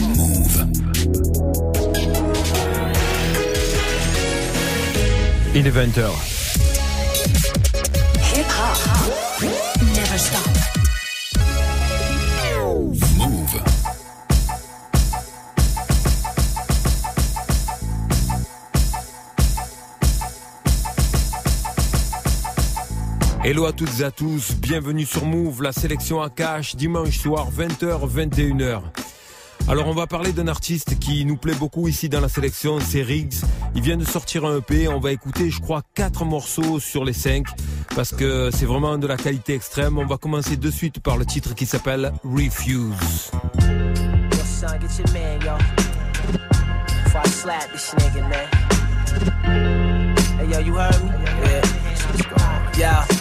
Move. Il est 20h. Hello à toutes et à tous, bienvenue sur Move, la sélection à cash, dimanche soir 20h, 21h. Alors on va parler d'un artiste qui nous plaît beaucoup ici dans la sélection, c'est Riggs. Il vient de sortir un EP, on va écouter je crois 4 morceaux sur les 5 parce que c'est vraiment de la qualité extrême. On va commencer de suite par le titre qui s'appelle Refuse. Yo,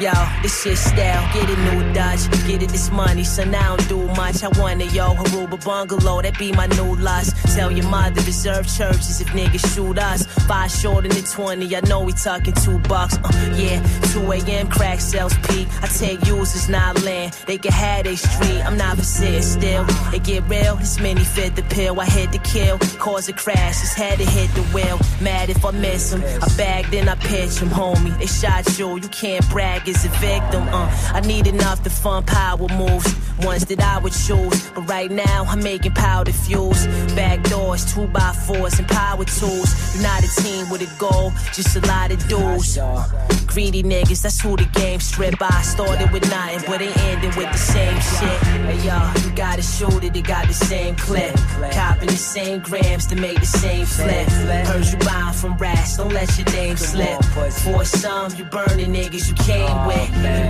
yo. This shit style, get it new Dutch, get it this money, so now I don't do much. I want it, yo, Aruba bungalow, that be my new lust. Tell your mother reserve churches if niggas shoot us. Five short in the 20, I know we talking two bucks. Uh, yeah, 2 a.m. crack sales peak. I take users, not land. They can have they street, I'm not for sitting still. It get real, this many fit the pill. I hit the kill, cause a crash, just had to hit the wheel. Mad if I miss him, I bag then I pitch him, homie. They shot you, you can't brag as a victim. Uh, I need enough to fund power moves, ones that I would choose. But right now, I'm making powder fuels, back doors, two by fours, and power tools. You're not a team with a goal, just a lot of dudes. Greedy niggas, that's who the game strip. by. started with nothing, but they ended with the same shit. Hey y'all, you gotta shoot it, they got the same clip. Copping the same grams to make the same flip. Heard you buying from rats, don't let your name slip. For some, you burning niggas you came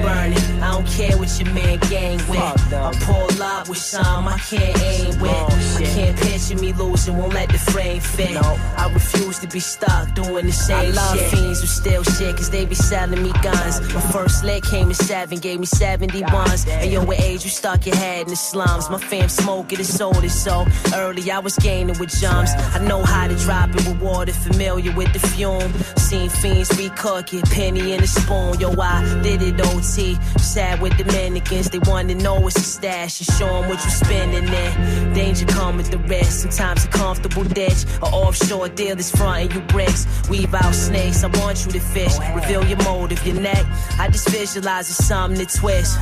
burning, I don't care what your man gang with. I pull up with some I can't aim with. I can't picture me losing, won't let the frame fit. I refuse to be stuck doing the same shit. I love shit. fiends who steal shit, cause they be selling me guns. My first leg came in seven, gave me 70 ones. And yo, with age, you stuck your head in the slums. My fam smoke it, sold it so early. I was gaining with jumps. I know how to drop it with water, familiar with the fume. Seen fiends recook it, penny in a spoon. Yo, I did it OT. Sad with Dominicans, they wanna know it's a stash and show 'em what you spending in. Danger come with the risk. Sometimes a comfortable ditch, or offshore deal is fronting you bricks. Weave out snakes, I want you to fish. Reveal your motive, your neck. I just visualize it's something to twist.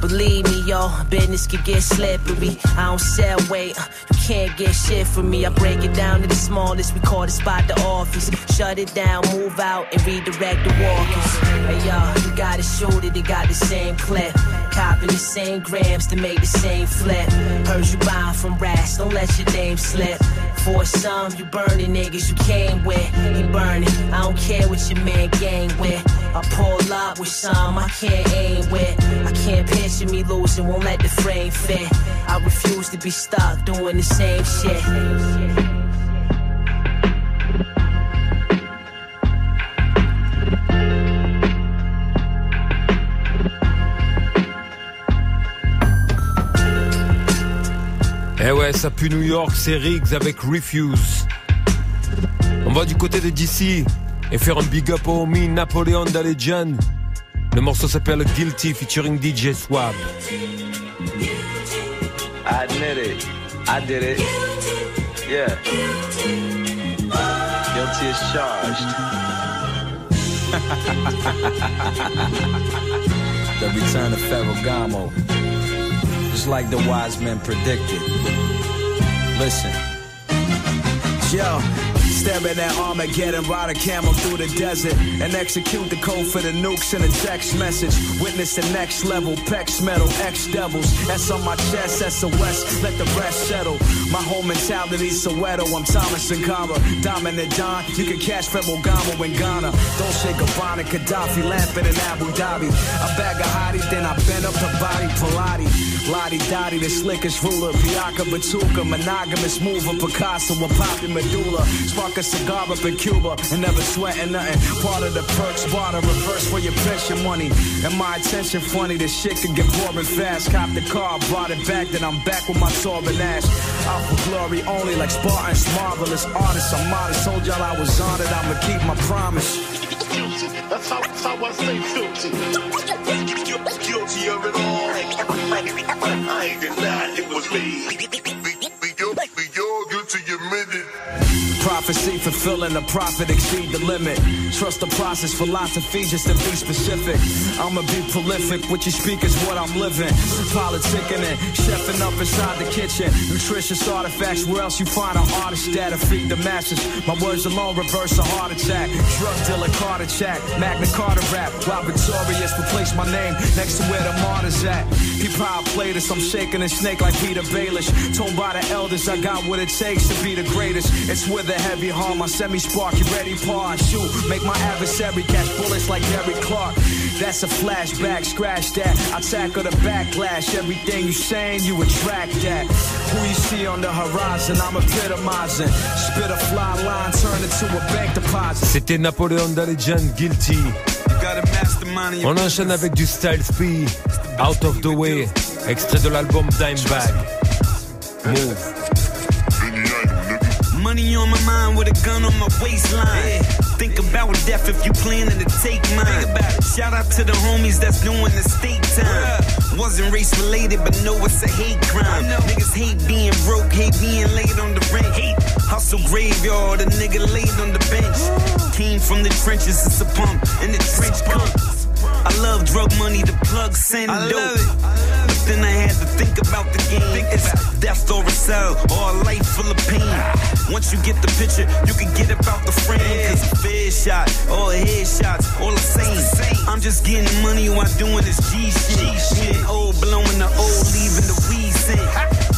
Believe me, yo, business could get slippery. I don't sell weight, you can't get shit from me. I break it down to the smallest, we call the spot the office. Shut it down, move out, and redirect the walkers. Hey, yo, you gotta shoot it, they got the same clip. Copping the same grams to make the same flip. Heard you buying from rats, don't let your name slip. For some, you burning niggas you came with. He burning, I don't care what your man gang with. I pull up with some I can't aim with. I can't picture me losing, won't let the frame fit. I refuse to be stuck doing the same shit. Eh ouais, ça pue New York, c'est Riggs avec Refuse. On va du côté de DC et faire un big up au homie Napoléon Legend. Le morceau s'appelle Guilty featuring DJ Swab. I admit it. I did it. Yeah. Guilty as charged. the return of Ferragamo. Just like the wise men predicted. Listen. Yo, staring at Armageddon, ride a camel through the desert, and execute the code for the nukes in a text message. Witness the next level, Pex metal, X devils. That's on my chest, that's the West, let the rest settle. My whole mentality, Soweto, I'm Thomas Sankara. Dominant Don, you can catch Ferragamo in Ghana. Dolce Gabbana, Gaddafi, lamping in Abu Dhabi. A bag of hotties, then I bend up the body, Pilates. Lottie Dottie, the slickest ruler, Bianca Batuka, monogamous mover, Picasso, a poppy medulla. Spark a cigar up in Cuba, and never sweating nothing. Part of the perks, barter, reverse for your pension money. And my attention funny, this shit can get boring fast. Cop the car, brought it back, then I'm back with my sorbet ass. Out for glory only, like Spartans, marvelous artists. I'm modest, told y'all I was on it, I'ma keep my promise. Filthy. That's how, that's how I stay filthy. Guilty of it all. I ain't denying it was me. We all guilty, admit it. Prophecy fulfilling the prophet exceed the limit. Trust the process, philosophy just to be specific. I'ma be prolific, what you speak is what I'm living. Politicking and chefing up inside the kitchen. Nutritious artifacts, where else you find an artist that to feed the masses? My words alone reverse a heart attack. Drug dealer, Carter chat, Magna Carta rap. While victorious, replace my name next to where the martyrs at. He proud played us, I'm shaking a snake like Peter Baelish. Told by the elders, I got what it takes to be the greatest. It's with a heavy heart, my semi spark, you ready, par, shoot. Make my adversary catch bullets like Gary Clark. That's a flashback, scratch that. I tackle the backlash. Everything you saying, you attract that. Who you see on the horizon, I'm epitomizing. Spit a fly line, turn it to a bank deposit. C'était Napoléon da Legend, Guilty. You got a mastermind in your On enchaîne avec du Styles P, Out of the Way, extrait de l'album Dimebag. Move. Money on my mind with a gun on my waistline. Think about death if you planning to take mine. Shout out to the homies that's doing the state time. Wasn't race related, but know it's a hate crime. Niggas hate being broke, hate being laid on the rent. Hate hustle graveyard, a nigga laid on the bench. Came from the trenches, it's a pump in the trench coat. I love drug money, the plug send dope. Then I had to think about the game. It's death or a cell or a life full of pain. Once you get the picture, you can get about the frame. Cause a fair shot or a headshots, all the same. I'm just getting money while doing this G shit. Getting old, blowing the old, leaving the weed scent.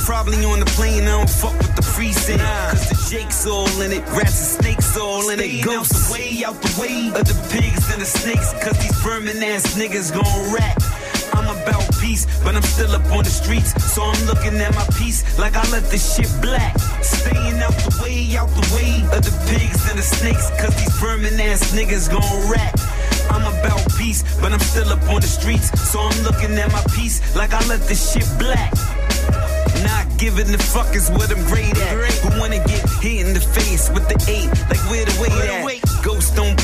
Probably on the plane, I don't fuck with the precinct. Cause the Jake's all in it, rats and snakes all in it. Ghosts way out the way of the pigs and the snakes. Cause these vermin ass niggas gon' rat. I'm about peace, but I'm still up on the streets. So I'm looking at my piece like I let this shit black. Staying out the way, out the way of the pigs and the snakes. Cause these vermin ass niggas gon' rat. I'm about peace, but I'm still up on the streets. So I'm looking at my piece like I let this shit black. Not giving the fuck is what I'm great at. Who wanna get hit in the face with the eight? Like where the weight at?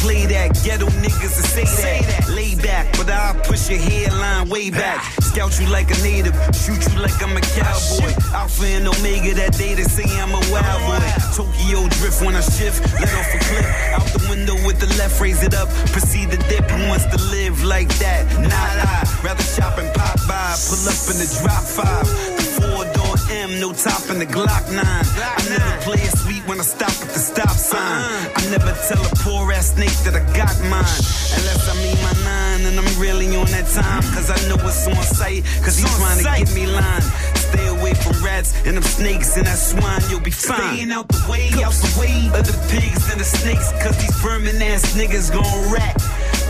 Play that. Ghetto niggas to say that. Lay back, but I'll push your hairline way back. Scout you like a native, shoot you like I'm a cowboy. Alpha and Omega that day they say I'm a wild boy. Tokyo drift when I shift, let off a clip. Out the window with the left, raise it up. Proceed to dip. Who wants to live like that? Not I. Rather shop and pop by. Pull up in the drop five. The four door M, no top in the Glock 9. I never play it sweet when I stop at the stop sign. I never tell a poor ass snake that I got mine. Unless I mean my nine and I'm really on that time. Cause I know it's on sight. Cause he's trying to get me line. Stay away from rats and them snakes and that swine, you'll be fine. Staying out the way, out the way of the pigs and the snakes. Cause these vermin ass niggas gon' rat.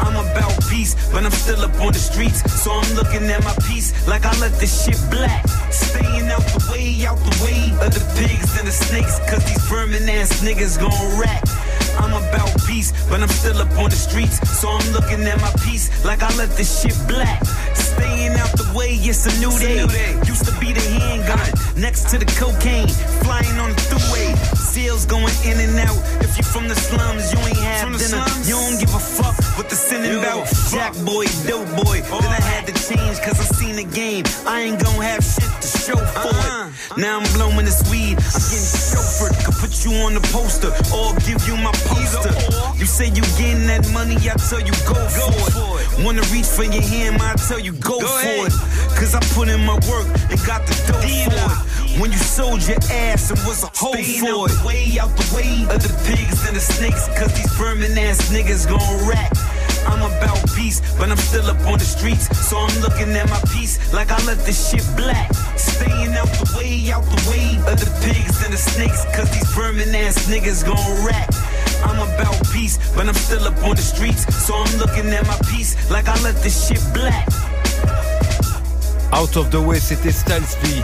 I'm about peace, but I'm still up on the streets. So I'm looking at my piece like I let this shit black. Staying out the way, out the way of the pigs and the snakes. Cause these vermin ass niggas gon' rat. I'm about peace, but I'm still up on the streets. So I'm looking at my piece like I let this shit black. Staying out the way, it's a new day. Used to be the handgun next to the cocaine, flying on the throughway. Sales going in and out. If you're from the slums, you ain't have dinner. You don't give a fuck what the sinning about. Jack boy, dope boy. Then I had to change cause I seen the game. I ain't gon' have shit to show for it. Uh-huh. Now I'm blowing this weed. I'm getting chauffeured. Could put you on the poster or give you my poster. You say you getting that money, I tell you go for it. Wanna reach for your hand, I tell you go, for it. Cause I put in my work and got the dough for it. When you sold your ass and was a hoe for it. Way out the way of the pigs and the snakes. Cause these vermin ass niggas gon' rat. I'm about peace, but I'm still up on the streets. So I'm looking at my piece like I let this shit black. Staying out the way, out the way of the pigs and the snakes. Cause these vermin ass niggas gon' rat. I'm about peace, but I'm still up on the streets. So I'm looking at my piece like I let this shit black. Out of the Way, c'était Styles P.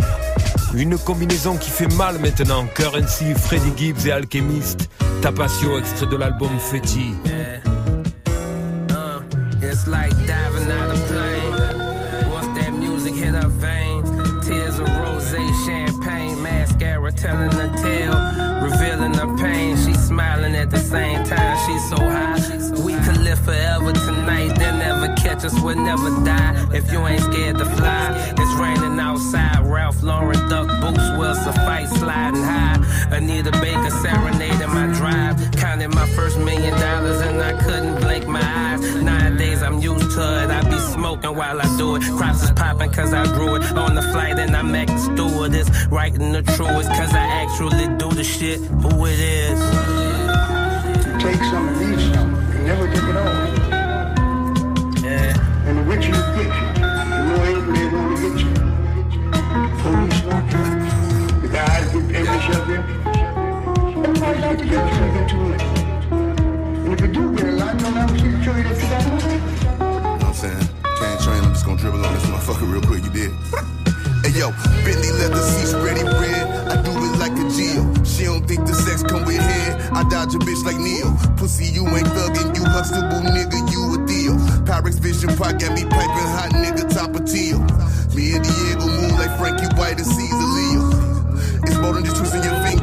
Une combinaison qui fait mal maintenant. Currency, Freddie Gibbs et Alchemist. Tapasio, extrait de l'album Fetty. Uh, it's like diving out of plane. Once that music hit her veins, tears of rose, champagne, mascara telling the tale, So high, we could live forever Jesus would never catch us, we'll never die if you ain't scared to fly. It's raining outside. Ralph Lauren duck boots will suffice sliding high. Anita Baker serenading my drive. Counted my first million dollars and I couldn't blink my eyes. Nowadays I'm used to it. I be smoking while I do it. Crops is popping cause I grew it. On the flight and I'm acting stewardess. Writing the truest cause I actually do the shit. Who it is. Take some and leave some. You never take it all. Yeah. And the richer you get, the more angry they want to get you. Police want you. The guys get envious of you. Everybody like to get you get too late. And if you do get a lot, don't ever see show you that you got. You know what I'm saying? Can't train, I'm just gonna dribble on this motherfucker real quick, you did? Hey yo, Bentley leather seats ready red. I do it like a Geo. She don't think the sex come with head. I dodge a bitch like Neo. Pussy, you ain't thuggin', you hustable nigga, you a deal. Pyrex Vision Park got me piping hot nigga top of teal. Me and Diego move like Frankie White and Caesar Leo. It's more than just twisting your fingers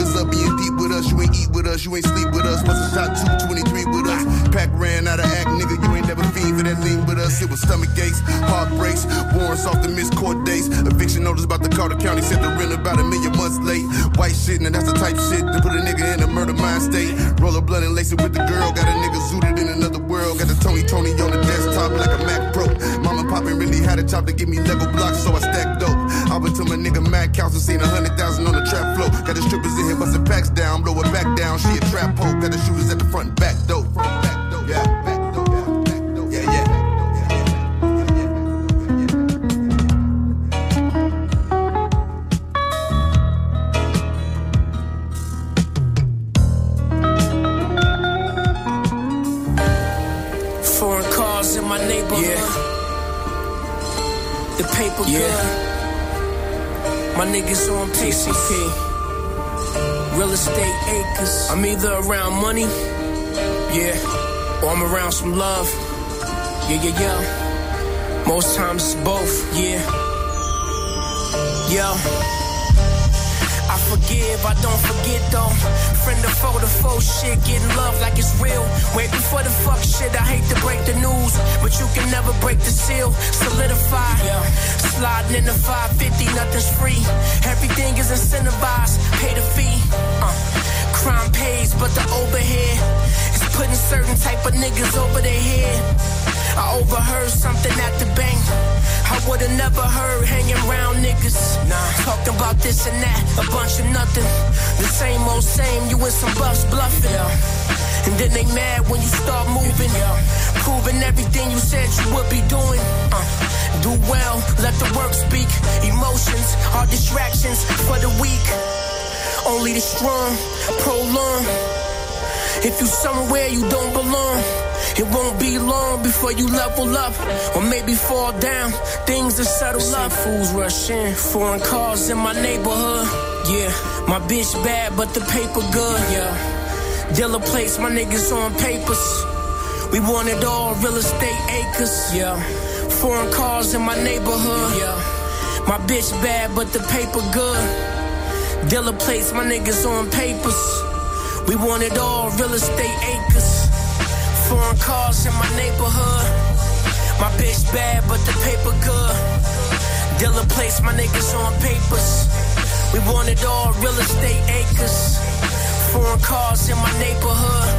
us. You ain't eat with us, you ain't sleep with us. Must have shot 223 with us. Pack ran out of act, nigga. You ain't never fiend for that lean with us. It was stomach aches, heartbreaks, warrants off the missed court dates. Eviction notice about the Carter County, sent the rent about a million months late. White shit, and that's the type shit to put a nigga in a murder mind state. Roll a blunt and lace it with the girl. Got a nigga zooted in another world. Got the Tony Tony on the desktop like a Mac Pro. Mama poppin' really had a chop to give me Lego blocks, so I stacked nigga Mac Council, seen a hundred thousand on the trap floor. Got the strippers in here bustin' packs down, blow it back down. She a trap hoe. Got the shooters at the front, back My niggas on PCP. Real estate acres. I'm either around money, yeah, or I'm around some love. Yeah, yeah, yeah. Most times it's both, yeah. Yo. I forgive, I don't forget though. Friend of foe, the foe shit, getting love like it's real. Wait for the fuck shit, I hate to break the news, but you can never break the seal. Solidify, yeah. sliding in the 550, nothing's free. Everything is incentivized, pay the fee. Uh, crime pays, but the overhead is putting certain type of niggas over their head. I overheard something at the bank. I would've never heard hanging around niggas. Nah, talking about this and that, a bunch of nothing. The same old same, you and some buffs bluffing. And then they mad when you start moving. Proving everything you said you would be doing. Uh, do well, let the work speak. Emotions are distractions for the weak. Only the strong prolong. If you somewhere you don't belong, it won't be long before you level up or maybe fall down. Things will settle up. Fools rush in, foreign cars in my neighborhood. Yeah, my bitch bad, but the paper good. Yeah, dealer place, my niggas on papers. We want it all, real estate acres. Yeah, foreign cars in my neighborhood. Yeah, my bitch bad, but the paper good. Dealer place, my niggas on papers. We want it all, real estate acres. Foreign cars in my neighborhood. My bitch bad, but the paper good. Dealer place, my niggas on papers. We want it all, real estate acres. Foreign cars in my neighborhood.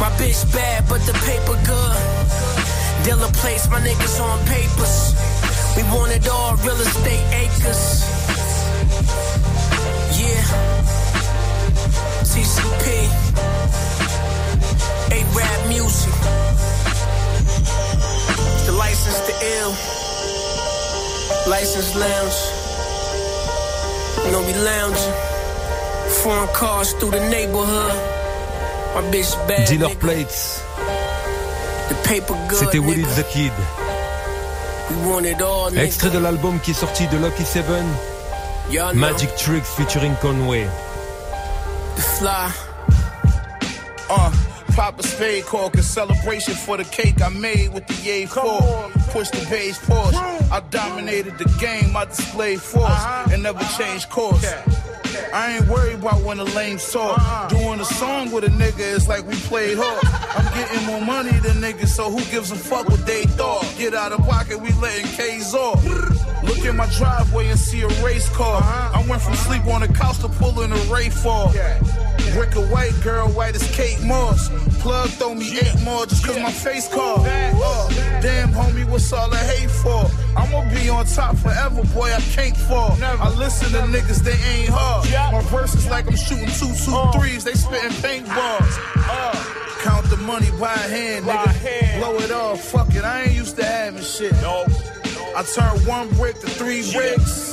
My bitch bad, but the paper good. Dealer place, my niggas on papers. We want it all, real estate acres. Yeah. TCP. A-Rap music. The license to ill. License lounge. You know we lounging. Foreign cars through the neighborhood. My bitch bad. Dealer. Plates. The paper good. C'était Willy nigga. the Kid. We want it all, nigga. Extrait de l'album qui est sorti de Lucky Seven. Magic Tricks featuring Conway. The fly. Uh, pop a spade cork, a celebration for the cake I made with the yay fork. Push the page pause. I dominated the game, I displayed force and never changed course. I ain't worried about when the lames talk. Doing a song with a nigga is like we played hook. I'm getting more money than niggas, so who gives a fuck what they thought? Get out of pocket, we letting K's off. Look in my driveway and see a race car. I went from sleep on the couch to pulling a Ray fall. Brick a white girl, white as Kate Moss. Plug throw me eight more just cause my face called. Uh, damn, homie, what's all the hate for? I'ma be on top forever, boy, I can't fall. I listen to niggas, they ain't hard. My verse is like I'm shooting two, two threes, they spitting paintballs. Uh, count the money by hand, nigga. Blow it off, fuck it, I ain't used to having shit. No. I turn one brick to three bricks.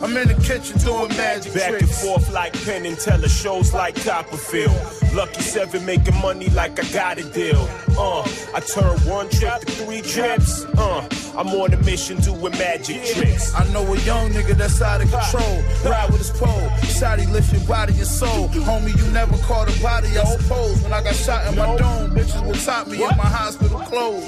I'm in the kitchen doing magic Back tricks. and forth like Penn and Teller, shows like Copperfield. Lucky Seven making money like I got a deal. Uh, I turn one trip to three trips. Uh, I'm on a mission doing magic tricks. I know a young nigga that's out of control. Ride with his pole. Shotty lift your body and soul. Homie, you never caught a body, I suppose. When I got shot in my dome, bitches would top me in my hospital clothes.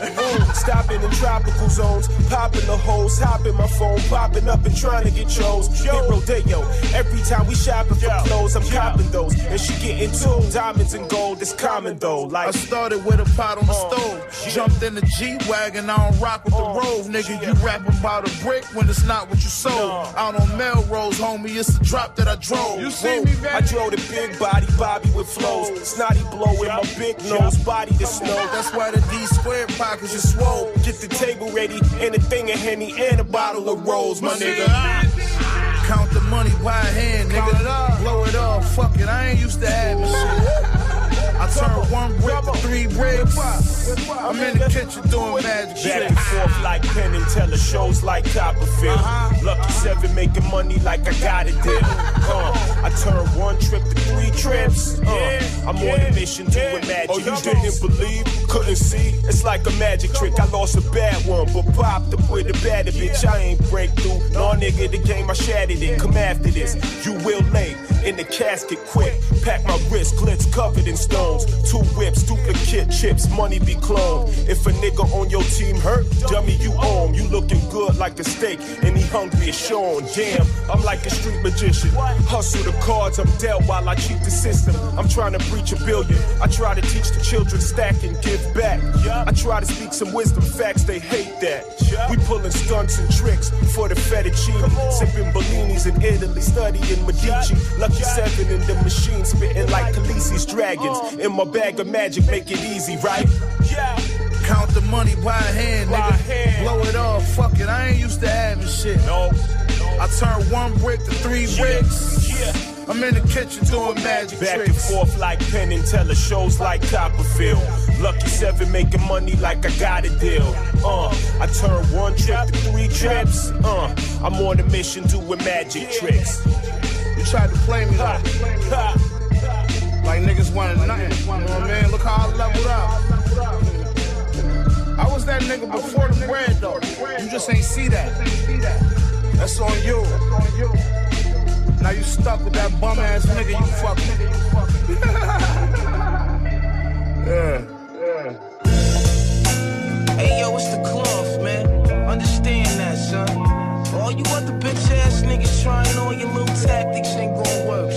Stopping in tropical zones, popping the hoes, hopping my phone, popping up and trying to get shows. Hit Rodeo. Every time we shopping for clothes, I'm copping those. And she getting two diamonds and gold. It's common though. Like I started with a pot on the stove. Jumped in the G Wagon, I don't rock with the road. Nigga, you rapping about a brick when it's not what you sold. Out on Melrose, homie, it's the drop that I drove. You see me, I drove the big body Bobby with flows. Snotty blow in my big nose, body the snow. That's why the D square pockets is swole. Get the table ready and a thing of Henny and a bottle of Rose, my nigga. Count the money by hand, nigga. Blow it off, fuck it, I ain't used to having shit. I turn one brick to three bricks. I'm in the kitchen doing magic Back and forth like Penn and Teller, shows like Copperfield. Lucky Seven making money like I got it deal. Uh, I turn one trip to three trips. Uh, I'm on a mission doing magic. Oh, you didn't believe, couldn't see? It's like a magic trick. I lost a bad one, but popped up with a baddie bitch. I ain't break through. No nigga, the game I shattered it. Come after this, you will lay in the casket quick. Pack my wrist, glitz covered in stones. Two whips, duplicate chips, money be cloned. If a nigga on your team hurt, dummy, you own. You looking good like a steak, and he hungry as Sean. Damn, I'm like a street magician. Hustle the cards I'm dealt while I cheat the system. I'm trying to breach a billion. I try to teach the children stack and give back. I try to speak some wisdom facts, they hate that. We pulling stunts and tricks for the fettuccine. Sipping Bellinis in Italy, studying Medici. Seven in the machine, spitting like Khaleesi's dragons. In my bag of magic, make it easy, right? Count the money by hand, nigga. Blow it off, fuck it, I ain't used to having shit. No. I turn one brick to three bricks. I'm in the kitchen doing magic Back and forth like Penn and Teller, shows like Copperfield. Lucky Seven making money like I got a deal. Uh, I turn one trip to three trips. Uh, I'm on a mission doing magic tricks. You tried to play me though. Like niggas wanted nothing. You know what I mean? Look how I leveled up. I was that nigga before the bread though. You just ain't see that. That's on you. Now you stuck with that bum ass nigga you fucking. yeah. Hey yo, it's the cloth, man. Understand that, son. All you other bitch ass niggas trying all your little tactics ain't gonna work,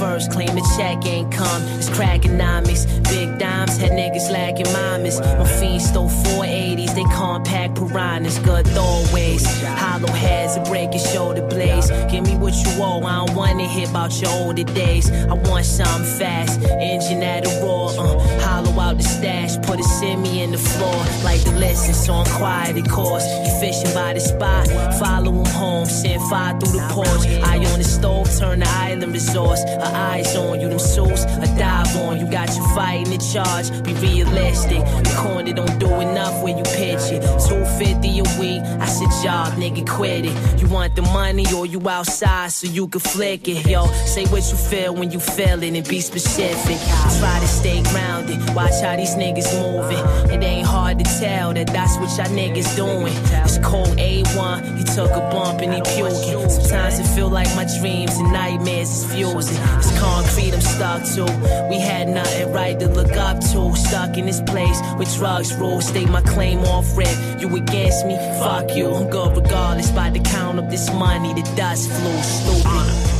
first, claim the check ain't come. It's crackonomics. Big dimes had niggas lacking mamas. My fiends stole 480s, they compact piranhas. Good throwaways. Hollow heads and break your shoulder blades. Give me what you owe, I don't wanna hear about your older days. I want something fast, engine at a roar. Uh, hollow out the stash, put a semi in the floor. Like the lesson, so I'm quiet, of course. You fishing by the spot, follow him home, send fire through the porch. Eye on the stove, turn the island resource. Her eyes on you, them suits, I dive on you. Got you fighting the charge, be realistic. The corner don't do enough when you pitch it. 250 a week. I said, job, nigga, quit it. You want the money or you outside so you can flick it? Yo, say what you feel when you feel it and be specific. Try to stay grounded. Watch how these niggas moving. It ain't hard to tell that that's what y'all niggas doing. It's cold A1. He took a bump and he puking. Sometimes it feel like my dreams and nightmares is fusing. It's concrete I'm stuck to. We had nothing right to look up to. Stuck in this place with drugs rule. State my claim off rip. You against me? Fuck you. I'm good regardless. By the count of this money, the dust flew. Stupid.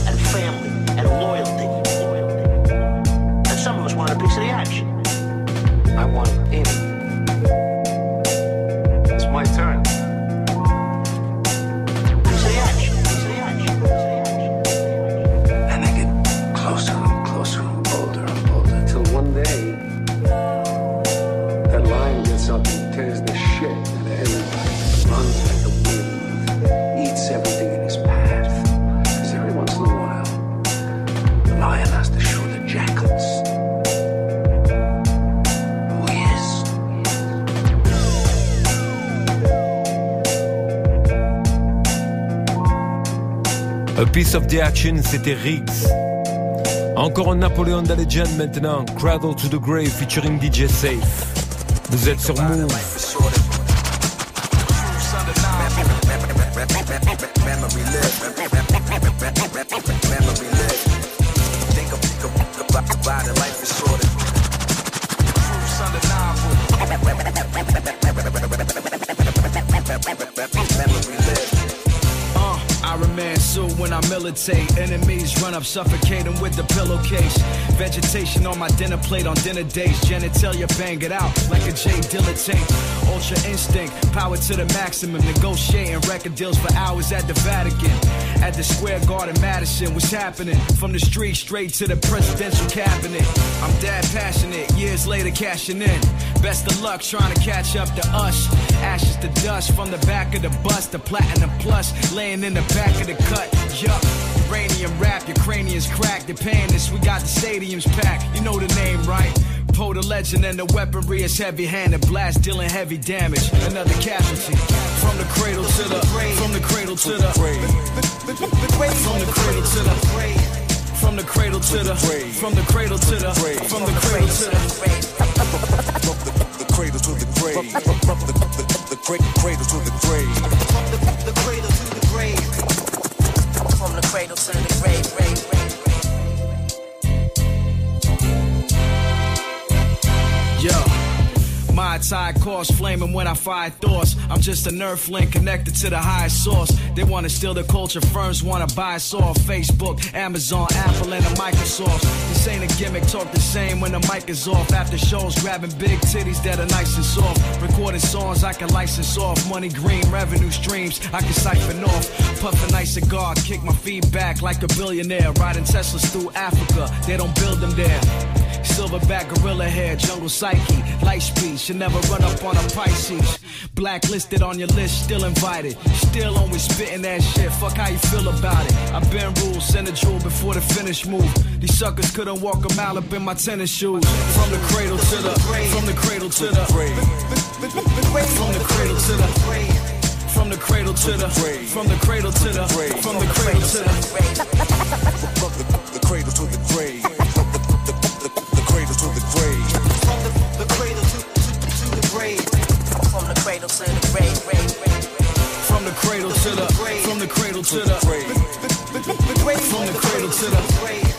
and family and loyalty. And some of us want a piece of the action. I want A Piece of the Action, c'était Riggs. Encore un Napoléon the Legend maintenant, Cradle to the Grave featuring DJ Safe. Vous êtes sur Move. When I militate. Enemies run up, suffocating with the pillowcase. Vegetation on my dinner plate on dinner days. Genitalia bang it out like a J Dilla tape. Ultra instinct, power to the maximum. Negotiating record deals for hours at the Vatican. At the Square Garden, Madison, what's happening? From the street straight to the presidential cabinet. I'm that passionate, years later cashing in. Best of luck trying to catch up to us. Ashes to dust from the back of the bus, the platinum plus laying in the back of the cut. Yup. Uranium rap, your cranium's cracked. They're we got the stadiums packed. You know the name, right? Poe the legend and the weaponry is heavy handed. Blast dealing heavy damage. Another casualty. From the cradle to the grave. from the cradle to the grave. from the cradle to the grave. from the cradle to the grave. from the cradle to the grave. from the cradle to the grave. the cradle to the grave. The, the, the, the cradle to the grave. From the cradle to the grave. From the cradle to the grave, My tie course flaming when I fire thoughts. I'm just a nerve link connected to the highest source. They wanna steal the culture, firms wanna buy us off. Facebook, Amazon, Apple, and a Microsoft. This ain't a gimmick, talk the same when the mic is off. After shows, grabbing big titties that are nice and soft. Recording songs I can license off. Money green, revenue streams I can siphon off. Puff a nice cigar, kick my feet back like a billionaire. Riding Teslas through Africa, they don't build them there. Silverback gorilla hair, jungle psyche, light speed, should never run up on a Pisces. Blacklisted on your list, still invited. Still always spitting that shit, fuck how you feel about it. I've been ruled, send a jewel before the finish move. These suckers couldn't walk a mile up in my tennis shoes. From the cradle to the, from the cradle to the, from the cradle to the, from the cradle to the, from the cradle to the, from the cradle to the, from The cradle to the grave. Cradle to the grave, grave, grave. from the cradle to the, grave, from the cradle to the, from the cradle to the, grave,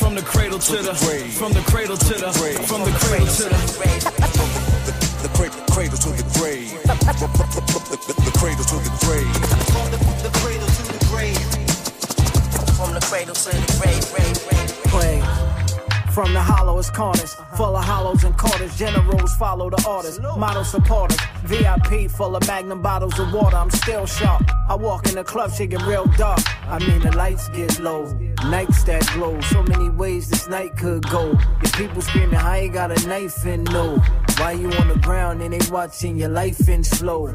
from the cradle to the, grave, from the cradle to the, grave, from the cradle to the. The, cra- cradle to the grave. The, the, the cradle to the grave. From the cradle to the grave. From the cradle to the grave, grave, grave. Play. From the hollowest corners, uh-huh. full of hollows and quarters. Generals follow the orders, model supporters. VIP full of magnum bottles of water. I'm still sharp. I walk in the club, shit get real dark. I mean, the lights get low, nights that glow. So many ways this night could go. Your people screaming, I ain't got a knife and no. Why you on the ground and they watching your life in slow?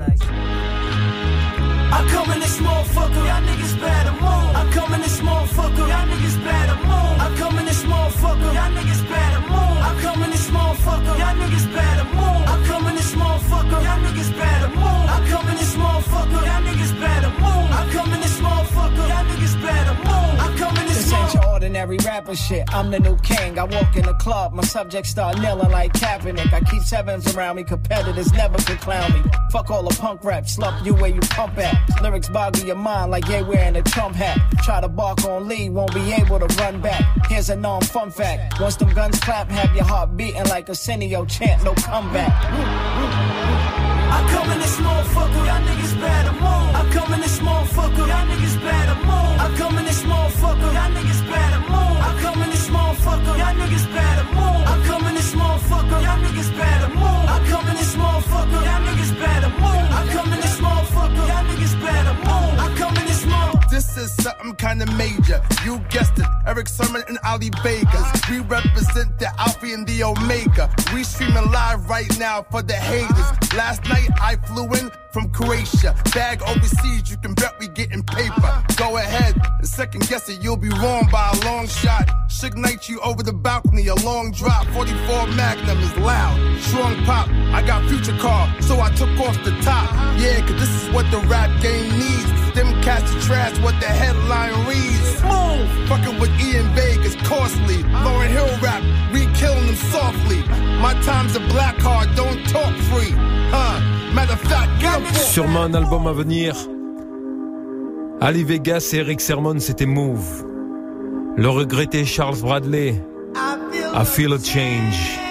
I come in this motherfucker, y'all niggas better move. I come in this motherfucker, y'all niggas better move. I come in motherfucker, y'all niggas better move. I come in this motherfucker, y'all niggas better move. I come in this motherfucker, y'all niggas better rapper shit. I'm the new king. I walk in the club, my subjects start kneeling like Kaepernick. I keep sevens around me, competitors never could clown me. Fuck all the punk rap, slump you where you pump at. Lyrics boggle your mind like yeah wearing a Trump hat. Try to bark on Lee, won't be able to run back. Here's a non fun fact. Once them guns clap, have your heart beating like a Arsenio chant, no comeback. I come in this motherfucker, y'all niggas better move. I come in this motherfucker, y'all niggas better move. I come in this motherfucker, y'all niggas is something kinda major. You guessed it, Erick Sermon and Ali Vegas. We represent the Alpha and the Omega. We streaming live right now for the haters. Last night I flew in from Croatia. Bag overseas, you can bet we getting paper. Go ahead and second guess it, you'll be wrong by a long shot. Should night you over the balcony, a long drop. 44 Magnum is loud, strong pop. I got future car, so I took off the top. Yeah, cause this is what the rap game needs. Them cats are trash, what the headline reads. Move! Fucking with Ian Vegas, costly. Lauren Hill rap, we killing them softly. My time's a black card, don't talk free. Huh? Matter of fact, get Sûrement un album à venir. Ali Vegas et Eric Sermon, c'était Move. Le regretté Charles Bradley. I feel a change.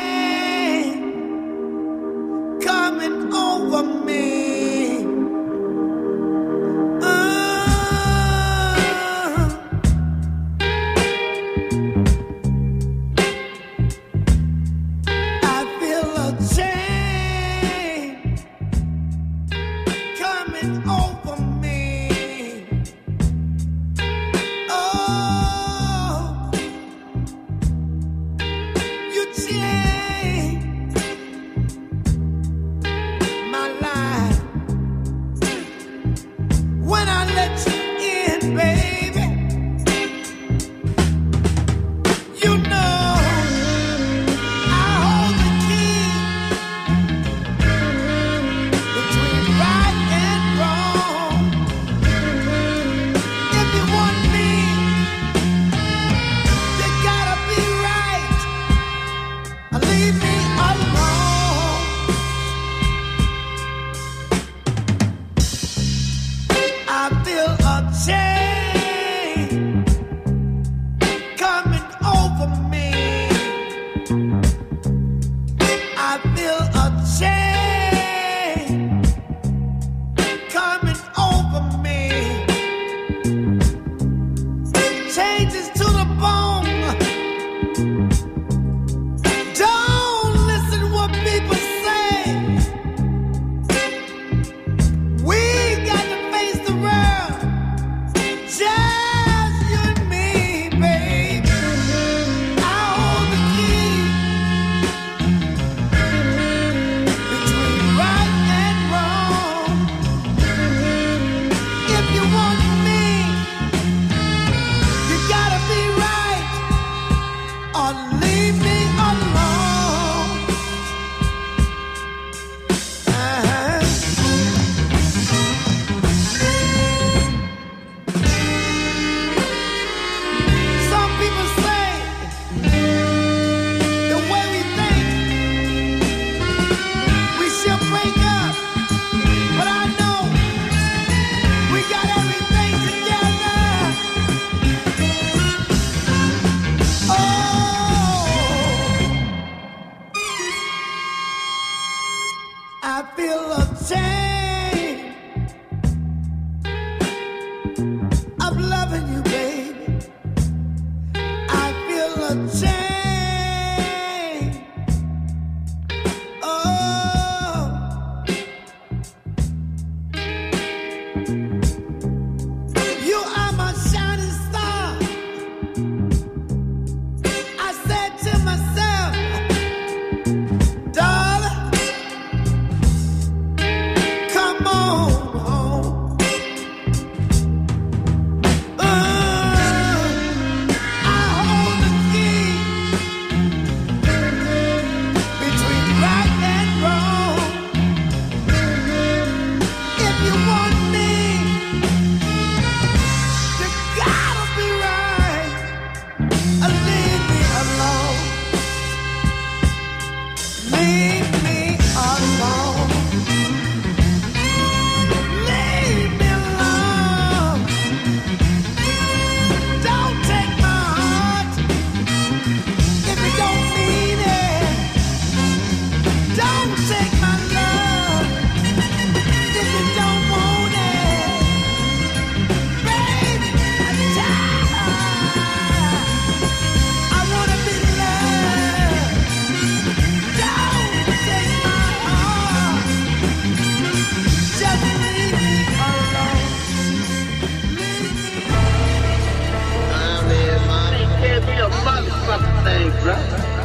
Right?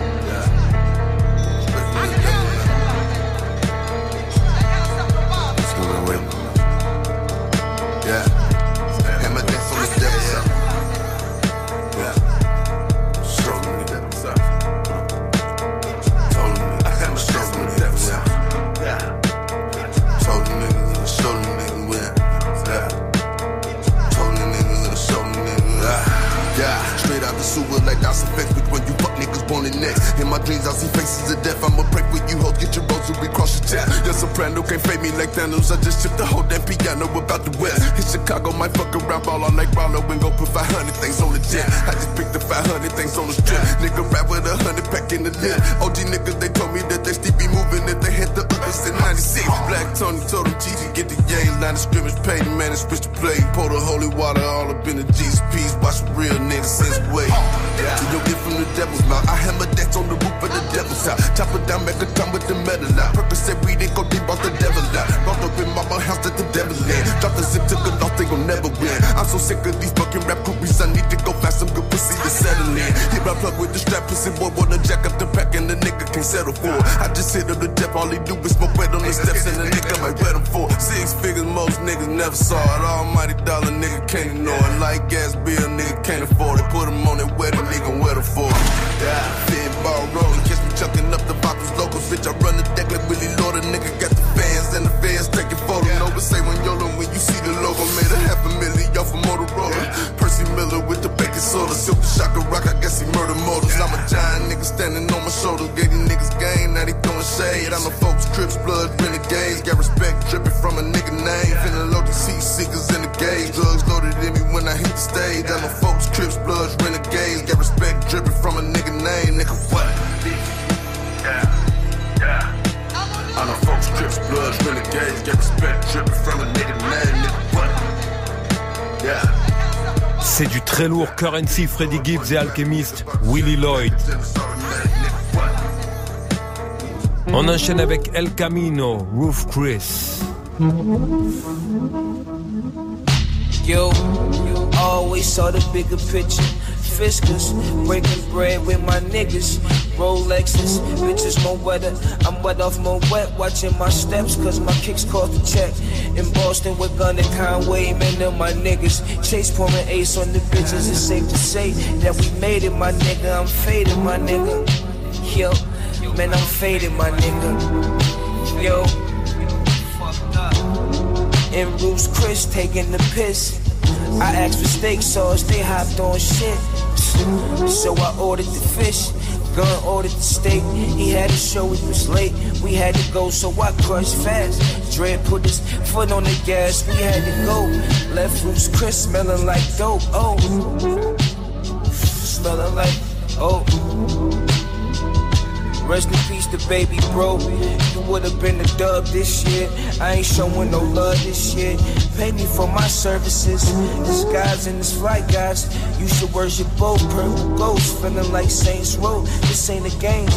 I just chipped the whole damn piano about the west. Hit Chicago, might fuck around, ball on like Rollo and go put 500 things on the jet. I just picked the 500 things on the strip. Nigga rap with a hundred pack in the lip. OG niggas, they told me that the in 96. Black Tony told him, Gigi, get the game. Line of scrimmage, pay the man and switch the play. Pour the holy water all up in the G's piece. Watch a real nigga since way. Yeah. You get from the devil's mouth. I hammer that's on the roof of the devil's house. Chop it down, make a time with the metal out. Purpose said we didn't go deep off the devil out. Brought up in mama house that the devil in. Drop the zip, took a loss, they gon' never win. I'm so sick of these fucking rap groupies. I need to go find some good pussy to settle in. Hit my plug with the strap, pussy boy settle for. I just hit up the depth, all he do is smoke wet on the steps and the nigga might wet him for. Six figures, most niggas never saw it. Almighty dollar, nigga can't ignore it. Like gas bill, nigga can't afford it. Put him on that wedding, nigga wet him for it. Yeah, fit ball rolling, catch me chucking up the bottles, locals, bitch. I run the deck like Willie Lloyd, a nigga got the fans and the fans taking photos. Nova say when YOLO, when you see the logo, made a half a million off a Motorola. Percy Miller with the baking soda, silk shocker I guess he murder motors. I'm a giant nigga standing on my shoulders, gave these niggas game, now they throwing shade. I'm a folks, trips, blood, renegades, got respect dripping from a nigga name. Feeling low to see seekers in the gauge, drugs loaded in me when I hit the stage. I know folks, trips, blood, renegades, got respect dripping from a nigga name, nigga what? Yeah, yeah. I know folks, trips, blood, renegades, got respect dripping from a nigga name, nigga what? Yeah. C'est du très lourd Currency, Freddie Gibbs et Alchemist, Willie Lloyd. On enchaîne avec El Camino, Roof Chris. Fiscus, breaking bread with my niggas. Rolexes, bitches more wetter. I'm wet off more wet, watching my steps, cause my kicks cost a check. In Boston with Gunn and Conway, man, them my niggas. Chase pouring ace on the bitches. It's safe to say that we made it, my nigga. I'm faded, my nigga. Yo, man, I'm faded, my nigga. Yo, in Bruce Chris taking the piss. I asked for steak sauce, they hopped on shit. So I ordered the fish. Gunn ordered the steak. He had a show, it was late. We had to go, so I crushed fast. Dread put his foot on the gas, we had to go. Left Bruce Chris smelling like dope. Oh, smelling like oh. Rest in peace to baby bro. You would've been the dub this year. I ain't showing no love this year. Pay me for my services. This guys and this flight guys. You should worship both purple ghosts. Feeling like Saints Row. This ain't a game.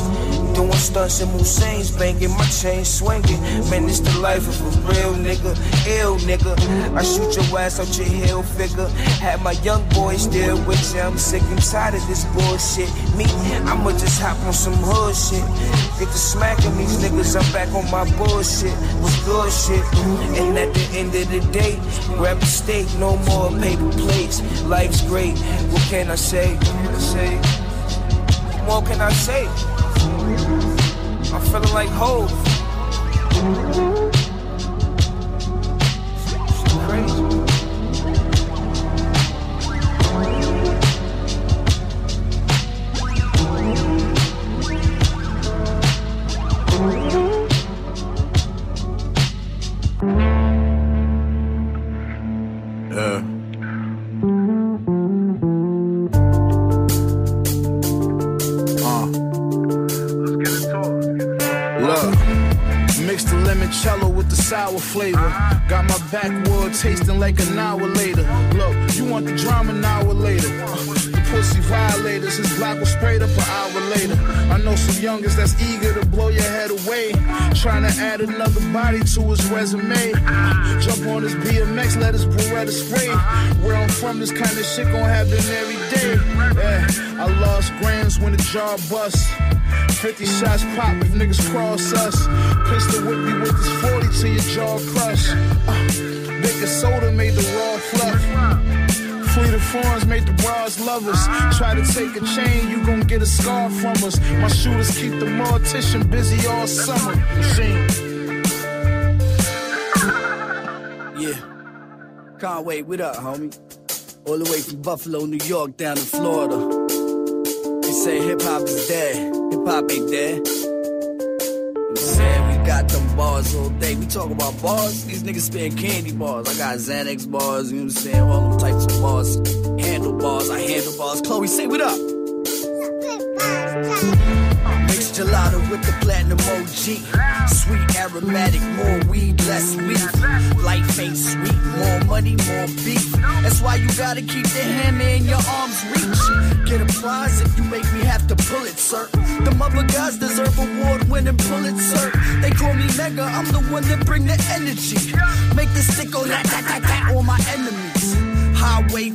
Doing stunts and Musains. Banging my chain swinging. Man, this the life of a real nigga. Ill nigga. I shoot your ass out your heel figure. Had my young boys there with you. I'm sick and tired of this bullshit. Me, I'ma just hop on some hood shit. Get to smacking these niggas, I'm back on my bullshit. Was good shit. And at the end of the day, grab a steak, no more paper plates. Life's great. What can I say? What can I say? What more can I say? I'm feeling like hope. Crazy. Add another body to his resume. Jump on his BMX, let his Beretta spray. Where I'm from, this kind of shit gon' happen every day. Yeah, I lost grams when the jar bust. 50 shots pop if niggas cross us. Pistol whip you with this 40 till your jaw crush. Uh, baking soda made the raw fluff. Fleet of Farms made the bras lovers. Try to take a chain, you gon' get a scar from us. My shooters keep the mortician busy all summer. Machine. Yeah. Conway, what up, homie? All the way from Buffalo, New York, down to Florida. They say hip hop is dead. Hip hop ain't dead. Got them bars all day. We talk about bars. These niggas spitting candy bars. I got Xanax bars, you know what I'm saying? All them types of bars. Handlebars, I handle bars. Chloe, say what up. Gelato with the platinum OG. Sweet, aromatic, more weed, less weed. Life ain't sweet, more money, more beef. That's why you gotta keep the hammer in your arm's reach. Get a prize if you make me have to pull it, sir. The mother guys deserve award winning Pulitzer. They call me mega, I'm the one that bring the energy. Make the tat on my enemies. Highway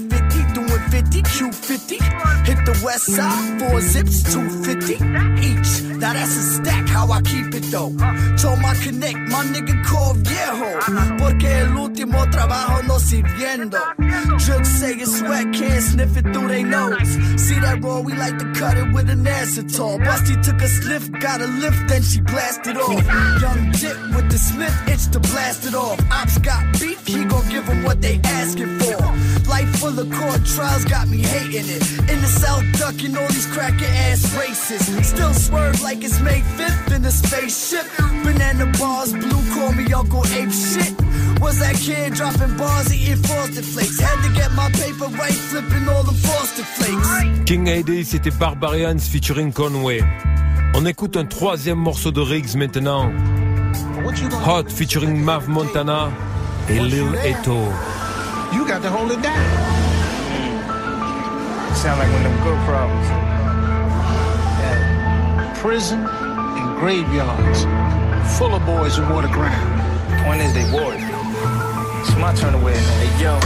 50, Q50. Hit the west side, four zips, 250 each. Now that's a stack, how I keep it though. Told my connect, my nigga called viejo. Porque el último trabajo no sirviendo. Drip say it's sweat, can't sniff it through they nose. See that roll, we like to cut it with an acetol. Busty took a sniff, got a lift, then she blasted off. Young dip with the Smith, itch to blast it off. Ops got beef, he gon' give them what they asking for. Life full of court trials got me hating it. In the South, ducking all these cracker ass races. Still swerve like it's May 5th in a spaceship. Banana bars, blue, call me Uncle Ape shit. Was that kid dropping bars, eating frosted flakes? Had to get my paper right, flipping all the frosted flakes. King AD, c'était Barbarians featuring Conway. On écoute un troisième morceau de Riggs maintenant. Hot featuring Mav Montana et Lil Eto. Got to hold it down. Sound like one of them good problems. Prison and graveyards, full of boys who wore the crown. Point is, they wore it. It's my turn to wear it. Hey yo,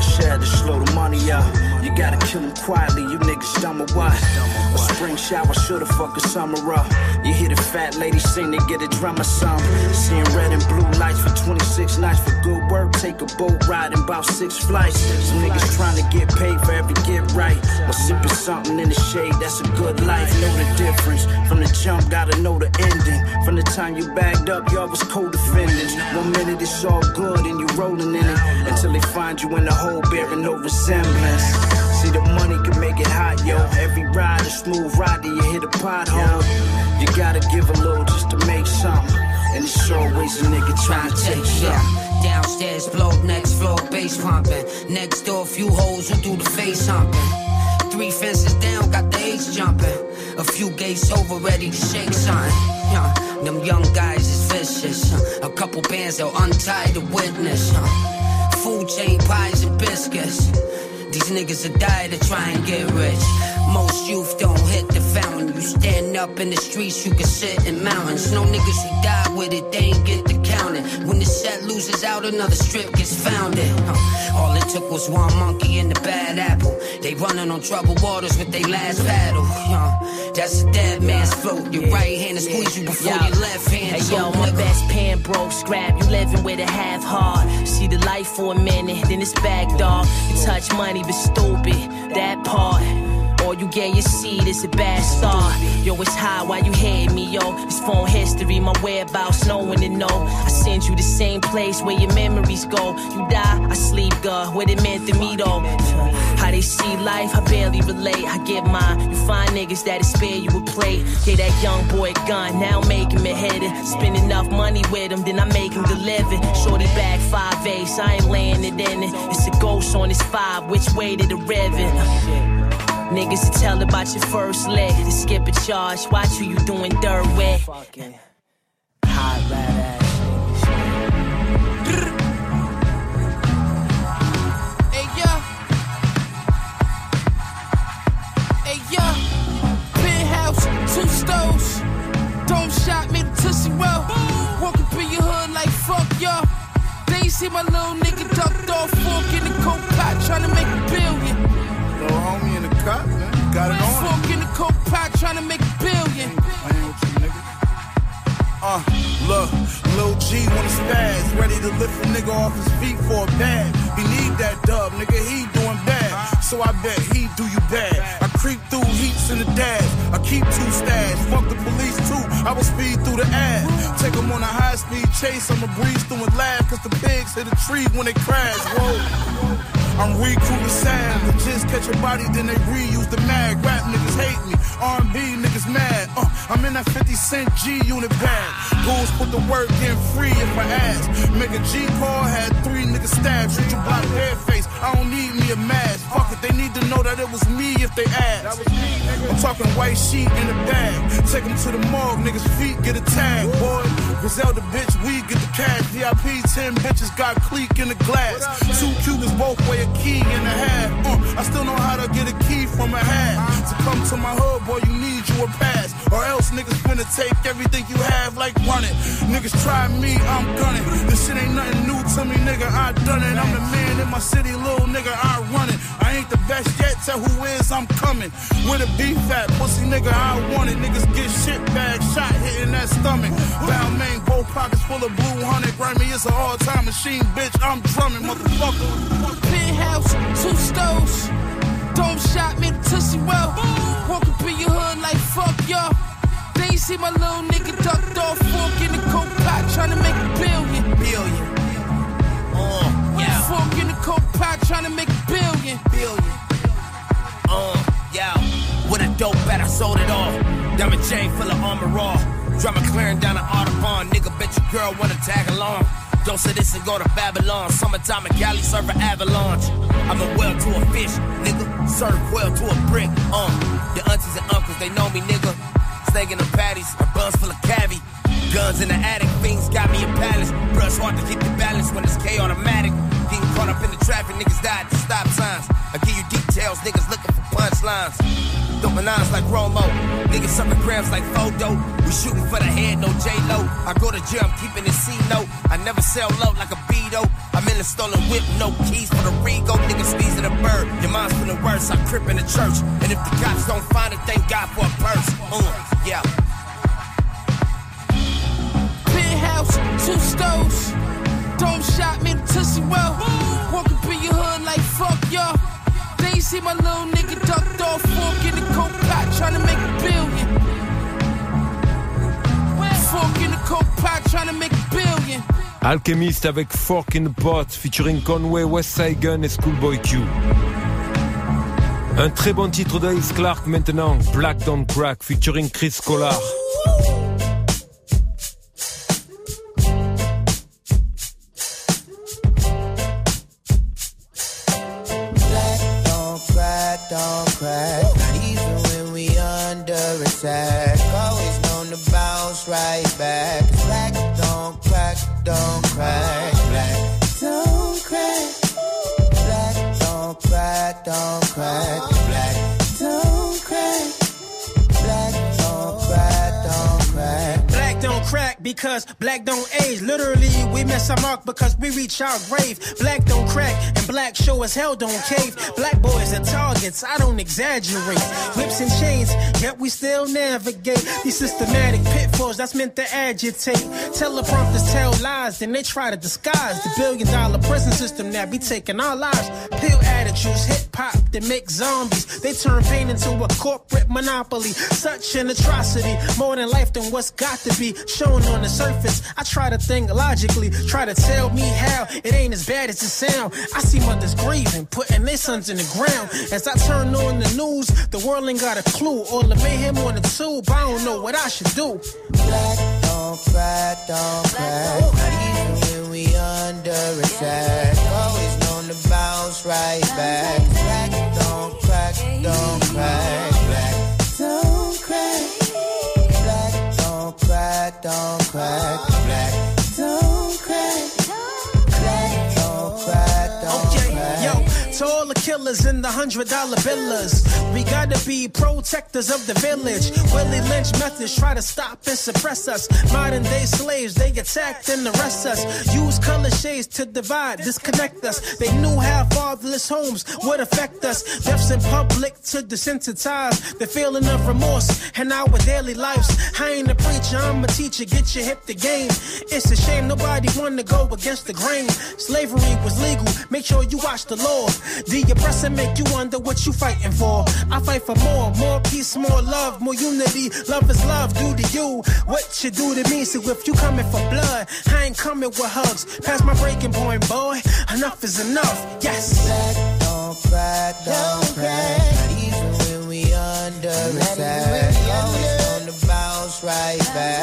bloodshed to slow the money up. You gotta kill them quietly, you niggas dumb or what? A spring shower should've a summer up. You hear the fat lady sing to get a drummer some. Seeing red and blue lights for 26 nights for good work. Take a boat ride and about six flights. Some niggas trying to get paid for every get right. Or sipping something in the shade, that's a good life. Know the difference. From the jump, gotta know the ending. From the time you bagged up, y'all was co-defendants. One minute it's all good and you rolling in it. Until they find you in the hole bearing no resemblance. See the money can make it hot, yo. Every ride a smooth ride till you hit a pothole. You gotta give a little just to make something. And it's always a nigga trying to take something. Downstairs, blow, next floor, bass pumping. Next door, few hoes who do the face humping. Three fences down, got the ace jumping. A few gates over, ready to shake something. Yeah, them young guys is vicious. huh. A couple bands they'll untie the witness. huh. Food chain pies and biscuits. These niggas will die to try and get rich. Most youth don't hit the fountain. You stand up in the streets, you can sit in mountains. No niggas who die with it, they ain't get the counting. When the set loses out, another strip gets founded. Huh. All it took was one monkey and the bad apple. They running on troubled waters with their last paddle. Huh. That's a dead man's float. Your right hand is squeeze you before Yo. your left hand. Hey yo, my nigga. best pen broke, scrap. You living with a half heart. See the life for a minute, then it's back, dog. You touch money, but stupid. That part. All you get your seed is a bad start. Yo, it's high while you hate me, yo. It's phone history, my whereabouts, no one to know. I send you the same place where your memories go. You die, I sleep good. What it meant to me, though. How they see life, I barely relate. I get mine. You find niggas that'll spare you a plate. Get that young boy a gun, now make him a hitter. Spend enough money with him, then I make him deliver. Shorty back five ace, I ain't laying it in it. It's a ghost on his five, which way to the river? Niggas to tell about your first lick. To skip a charge, watch who you doing dirt with. Fucking hot badass. Hey, yo. Hey, yo. Penthouse, two stoves. Don't shot, me a tussie roll. Walk up in your hood like fuck, y'all. They see my little nigga ducked off, fork in the coke pot, trying to make a billion. Little homie in the cut, man. Got it on. Fork in the coke pot, trying to make a billion. Uh, look, Lil G wanna spaz, ready to lift a nigga off his feet for a bag. He need that dub, nigga, he doing bad. So I bet he do you bad. I creep through heats in the dash. I keep two stash. Fuck the police too. I will speed through the ad. Take 'em on a high speed chase. I'ma breeze through and laugh. Cause the pigs hit a tree when they crash. Whoa. I'm recruiting sad. The just catch a body, then they reuse the mag. Rap niggas hate me. R&B niggas mad. Uh, I'm in that 50 cent G unit bag. Bulls put the work in free if I ask. Make a G call, had three niggas stabbed. Shoot your block head face. I don't need me a mask. Fuck it, they need to know that it was me if they ask. I'm talking white sheet in the bag. Take 'em to the morgue, niggas feet get a tag, boy. Griselda bitch, we get the cash. VIP 10 bitches got clique in the glass. Two Cubans both weigh a key and a half. Uh, I still know how to get a key from a hat. To come to my hood, boy, you need you a pass. Or else niggas finna take everything you have like running. Niggas try me, I'm gunning. This shit ain't nothing new to me, nigga. I done it. I'm the man in my city, little nigga. I run it. I ain't the best yet. Tell who is I'm coming. With a beef fat pussy nigga, I want it. Niggas get shit bag shot hitting that stomach. Balmain, both pockets full of blue honey. Grammy, it's an all time machine, bitch. I'm drumming, motherfucker. Penthouse, two stoves. Dome shot me the Tootsie Well. Walk up in your hood like fuck y'all. They ain't see my little nigga ducked off, fork in the coke pot, trying to make a billion. Billion. Uh, yeah. Fork in the coke pot, trying to make a billion. Billion. Uh, yeah. With a dope bet, I sold it all. Diamond chain full of armor raw. Drama clearing down the Audubon. Nigga, bet your girl wanna tag along. Don't say this and go to Babylon. Summertime in Cali, serve an avalanche. I'm a well to a fish, nigga. Serve well to a brick. Uh, the aunties and uncles, they know me, nigga. Snake in the patties, a buns full of cavi. Guns in the attic, things got me a palace. Brush hard to keep the balance when it's K automatic. Caught up in the traffic, niggas died at the stop signs. I give you details, niggas looking for punchlines. Dumping nines like Romo. Niggas sucking grams like Fodo. We shooting for the head, no J-Lo. I go to jail, I'm keeping it C-note. I never sell low like a Beto. I'm in a stolen whip, no keys for the Rego. Niggas squeezing a bird. Your mom's feeling worse, I crip in the church. And if the cops don't find it, thank God for a purse. Uh, yeah. Penthouse, two stoves. Dome shot me the Tootsie Well. Alchemist avec Fork in the Pot, featuring Conway, West Gun et Schoolboy Q. Un très bon titre d'Ace Clark maintenant, Black Don't Crack, featuring Chris Collar. Because black don't age. Literally, we miss our mark because we reach our grave. Black don't crack and black show as hell don't cave. Black boys are targets, I don't exaggerate. Whips and chains, yet we still navigate these systematic pitfalls that's meant to agitate. Teleprompters tell lies, then they try to disguise the billion dollar prison system that be taking our lives. Pill attitudes, hip hop, that make zombies. They turn pain into a corporate monopoly. Such an atrocity, more than life than what's got to be shown on the surface. I try to think logically, try to tell me how it ain't as bad as it sound. I see mothers grieving, putting their sons in the ground. As I turn on the news, the world ain't got a clue. All the mayhem on the tube, I don't know what I should do. Black don't crack, don't crack. Not even when we under attack. Always known to bounce right back. Black don't crack, don't crack. Black don't crack. Black don't crack, don't and the hundred dollar billers. We gotta be protectors of the village. Willie Lynch methods try to stop and suppress us. Modern day slaves, they attack and arrest us. Use color shades to divide, disconnect us. They knew how fatherless homes would affect us. Deaths in public to desensitize the feeling of remorse in our daily lives. I ain't a preacher, I'm a teacher. Get your hip the game. It's a shame nobody wanna go against the grain. Slavery was legal. Make sure you watch the law. The oppressor make you wonder what you fighting for. I fight for more, more peace, more love, more unity. Love is love. Do to you what you do to me. So if you coming for blood, I ain't coming with hugs. Past my breaking point, boy. Enough is enough. Yes. Black don't crack, don't crack. Not even when we under attack. Always on the bounce right back.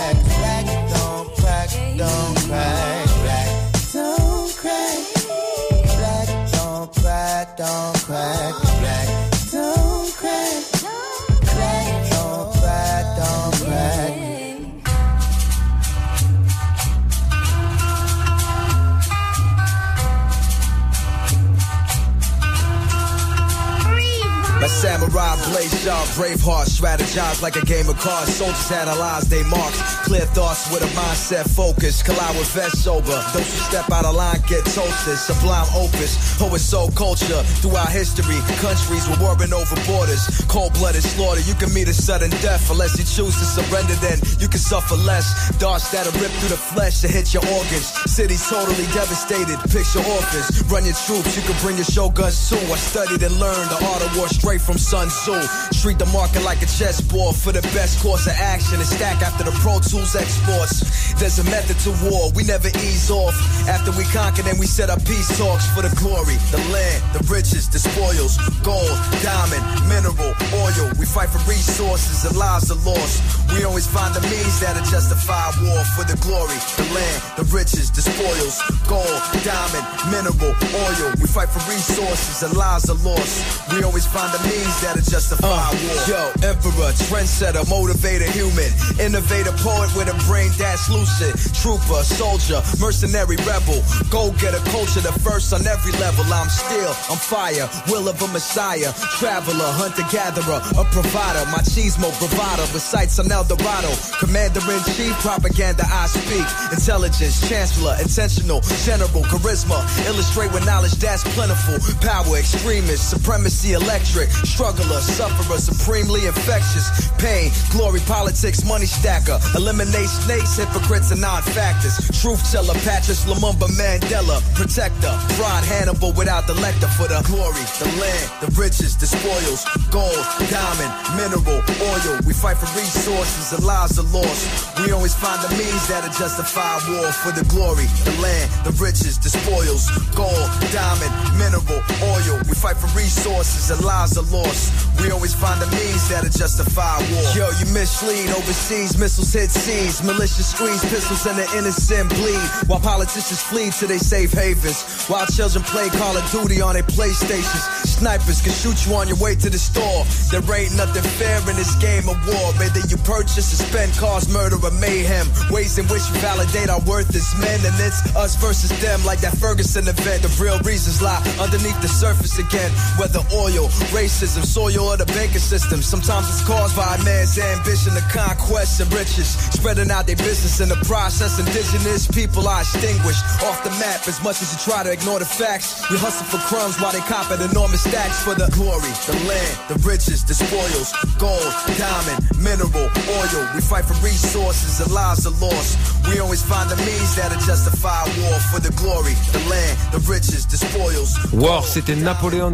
Samurai blaze sharp, brave heart, strategize like a game of cards. Soldiers analyze they marks, clear thoughts with a mindset focus. Collide with vest sober. Those who step out of line get toasted. Sublime opus, Oh, it's soul culture. Throughout history, countries were warring over borders. Cold blooded slaughter. You can meet a sudden death unless you choose to surrender. Then you can suffer less. Darts that'll rip through the flesh to hit your organs. Cities totally devastated. Picture orphans. Run your troops. You can bring your shoguns too. I studied and learned the art of war straight from Sun Tzu. Treat the market like a chessboard for the best course of action and stack after the Pro Tools exports. There's a method to war, we never ease off. After we conquer, then we set up peace talks for the glory, the land, the riches, the spoils, gold, diamond, mineral, oil. We fight for resources and lives are lost. We always find the means that'll justify war for the glory, the land, the riches, the spoils, gold, diamond, mineral, oil. We fight for resources and lives are lost. We always find the means that'll justify uh, war. Yo, emperor, trendsetter, motivator, human, innovator, poet with a brain that's lucid, trooper, soldier, mercenary, rebel, go get a culture, the first on every level. I'm still on fire, will of a messiah, traveler, hunter, gatherer, a provider, My machismo, bravado, with sights on El Dorado, commander in chief, propaganda I speak, intelligence, chancellor, intentional, general, charisma, illustrate with knowledge that's plentiful, power, extremist, supremacy, electric, struggler, sufferer, supremely infectious, pain, glory, politics, money stacker, eliminate snakes, hypocrites, and non-factors, truth teller, Patrice Lumumba Mandela, protector, pride, Hannibal without the Lecter for the glory, the land, the riches, the spoils, gold, diamond, mineral, oil. We fight for resources and lives are lost. We always find the means that'll justify war for the glory, the land, the riches, the spoils, gold, diamond, mineral, oil. We fight for resources and lives are lost. We always find the means that'll justify war. Yo, you mislead overseas, missiles hit seas, malicious squeeze pistols and the innocent bleed. While politicians flee to their safe havens, while children play Call of Duty on their PlayStations. Snipers can shoot you on your way to the store. There ain't nothing fair in this game of war. Whether you purchase or spend, cause murder or mayhem. Ways in which we validate our worth as men, and it's us versus them, like that Ferguson event. The real reasons lie underneath the surface again. Whether oil, racism, soil, or the banking system. Sometimes it's caused by a man's ambition to conquest and riches, spreading out their business in the process. Indigenous people are extinguished off the map as much as you try to ignore the facts. We hustle for crumbs while they cop at enormous stacks for the glory, the land, the riches, the spoils, gold, diamond, mineral, oil. We fight for resources and lives are lost. We always find the means that'll justify war for the glory, the land, the riches, the spoils. War, c'était Napoléon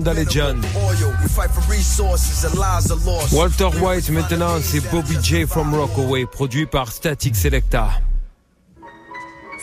lost. Walter White maintenant, c'est Bobby J from Rockaway, produit par Static Selecta.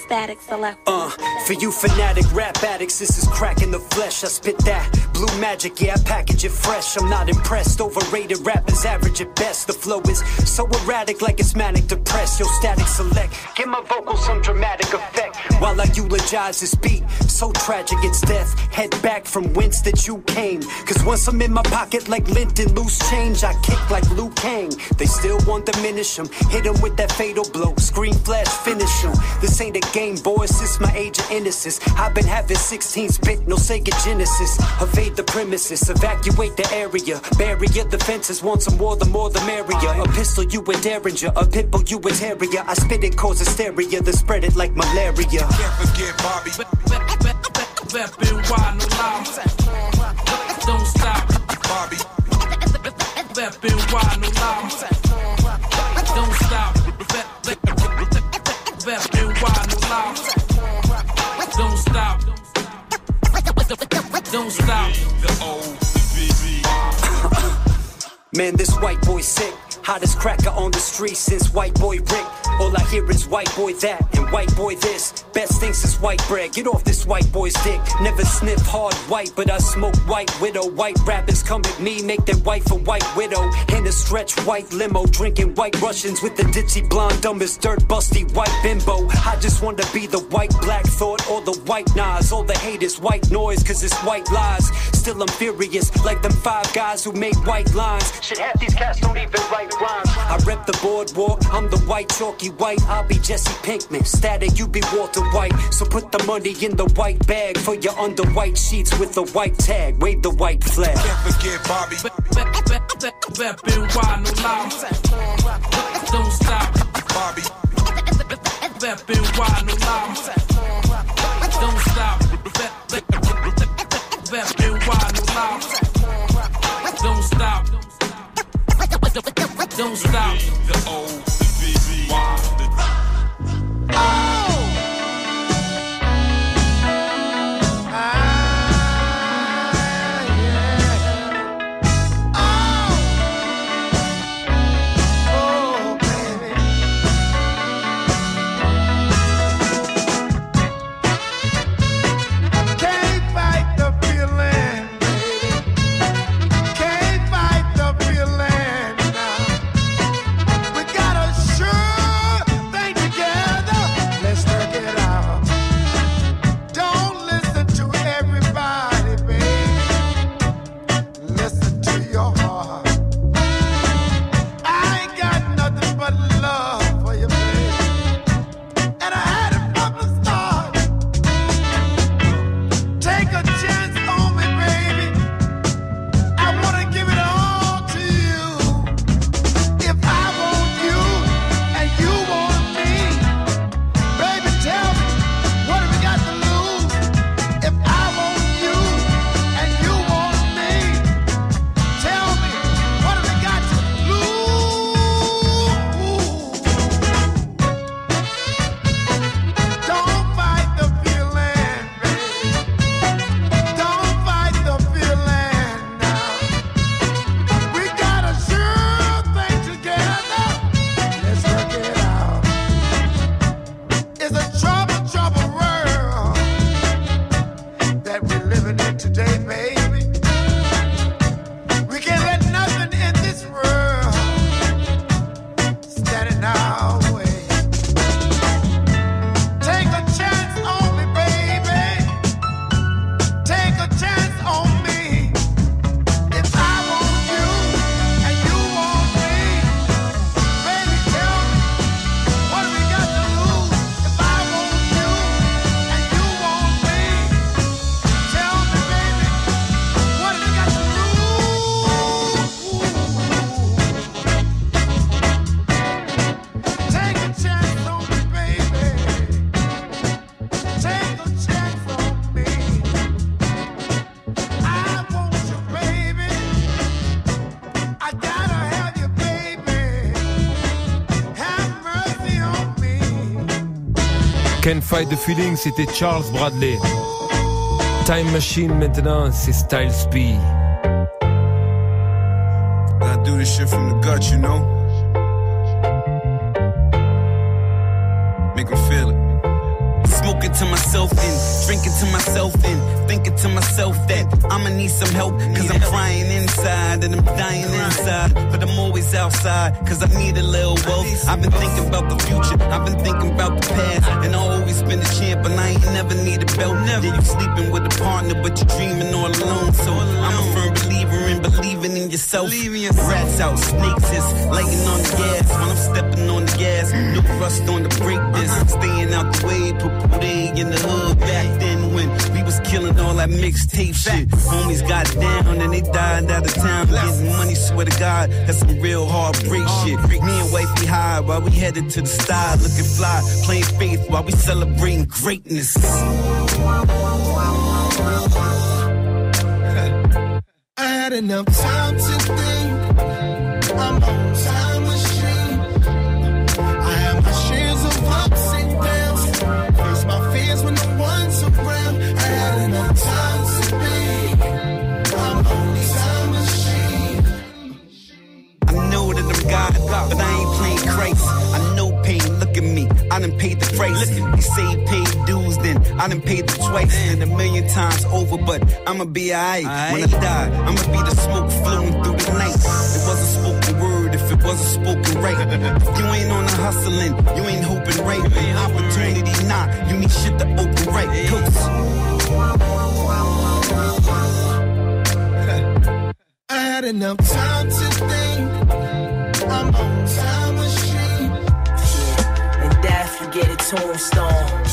Static Select. Uh, for you fanatic rap addicts, this is crack in the flesh. I spit that blue magic, yeah, I package it fresh. I'm not impressed. Overrated rappers average at best. The flow is so erratic, like it's manic depressed. Yo, static select, give my vocals some dramatic effect. While I eulogize this beat, so tragic it's death. Head back from whence that you came. Cause once I'm in my pocket like lint and loose change, I kick like Liu Kang. They still won't diminish him. Hit him with that fatal blow. Screen flash, finish him. This ain't a game, boys. Since my age of innocence, I've been having 16 spit, no Sega Genesis. Evading The premises, evacuate the area. Barrier the fences, want some more, the more the merrier. A pistol, you a derringer. A pit bull, you a terrier. I spit it, cause hysteria, then spread it like malaria. Can't forget Bobby. Rapping why no lie. Don't stop. Bobby. Rapping why no lie. Don't stop. Man, this white boy sick. Hottest cracker on the street since white boy Rick. All I hear is white boy that and white boy this. Best thinks is white bread. Get off this white boy's dick. Never sniff hard white, but I smoke white widow. White rappers come at me, make their wife a white widow. In a stretch white limo, drinking white Russians with the ditzy blonde, dumbest dirt busty white bimbo. I just want to be the white black thought or the white Nas. All the hate is white noise, cause it's white lies. Still I'm furious, like them five guys who made white lines. Shit, half these cats don't even write rhymes. I rep the boardwalk, I'm the white chalky white. I'll be Jesse Pinkman. Static, you be Walter White. So put the money in the white bag for your under white sheets with the white tag. Wave the white flag. Can't forget Bobby. Rapping why no lie. Don't stop. Bobby. Rapping why no lie. Don't stop. Rapping why Don't stop. The old Can't Fight the Feeling, c'était Charles Bradley. Time Machine maintenant, c'est Styles P. I do this shit from the gut, you know. Make Make 'em feel it. Smoking to myself and drinking to myself and thinking to myself that I'ma need some help cause I'm crying inside and I'm dying inside but I'm outside cause I need a little wealth I've been thinking about the future I've been thinking about the past and I always been a champ and I ain't never need a belt. Never yeah, you sleeping with a partner but you're dreaming all alone believing in yourself. Rats out snakes is laying on the gas when I'm stepping on the gas. No rust on the brake uh-huh. disc. Staying out the way put in the hood. Back then when we was killing all that mixtape shit. Homies got down and they died out of town. Getting money, swear to God, that's some real hard break shit. Me and wifey high while we headed to the sky, looking fly, playing faith while we celebrating greatness. Had enough time to think. I'm on time machine. I have my shares of ups and downs. Face my fears when no one's around. I had enough time to think. I'm on time machine. I know that I'm God, but I ain't I done paid the price. He say he paid dues, then I done paid the twice. And a million times over, but I'ma be alright. When I die, I'ma be the smoke floating through the night. It was a spoken word if it wasn't spoken right. If you ain't on the hustling, you ain't hoping right. Opportunity not, you need shit to open right. Coast. I had enough time to think. Get a tombstone.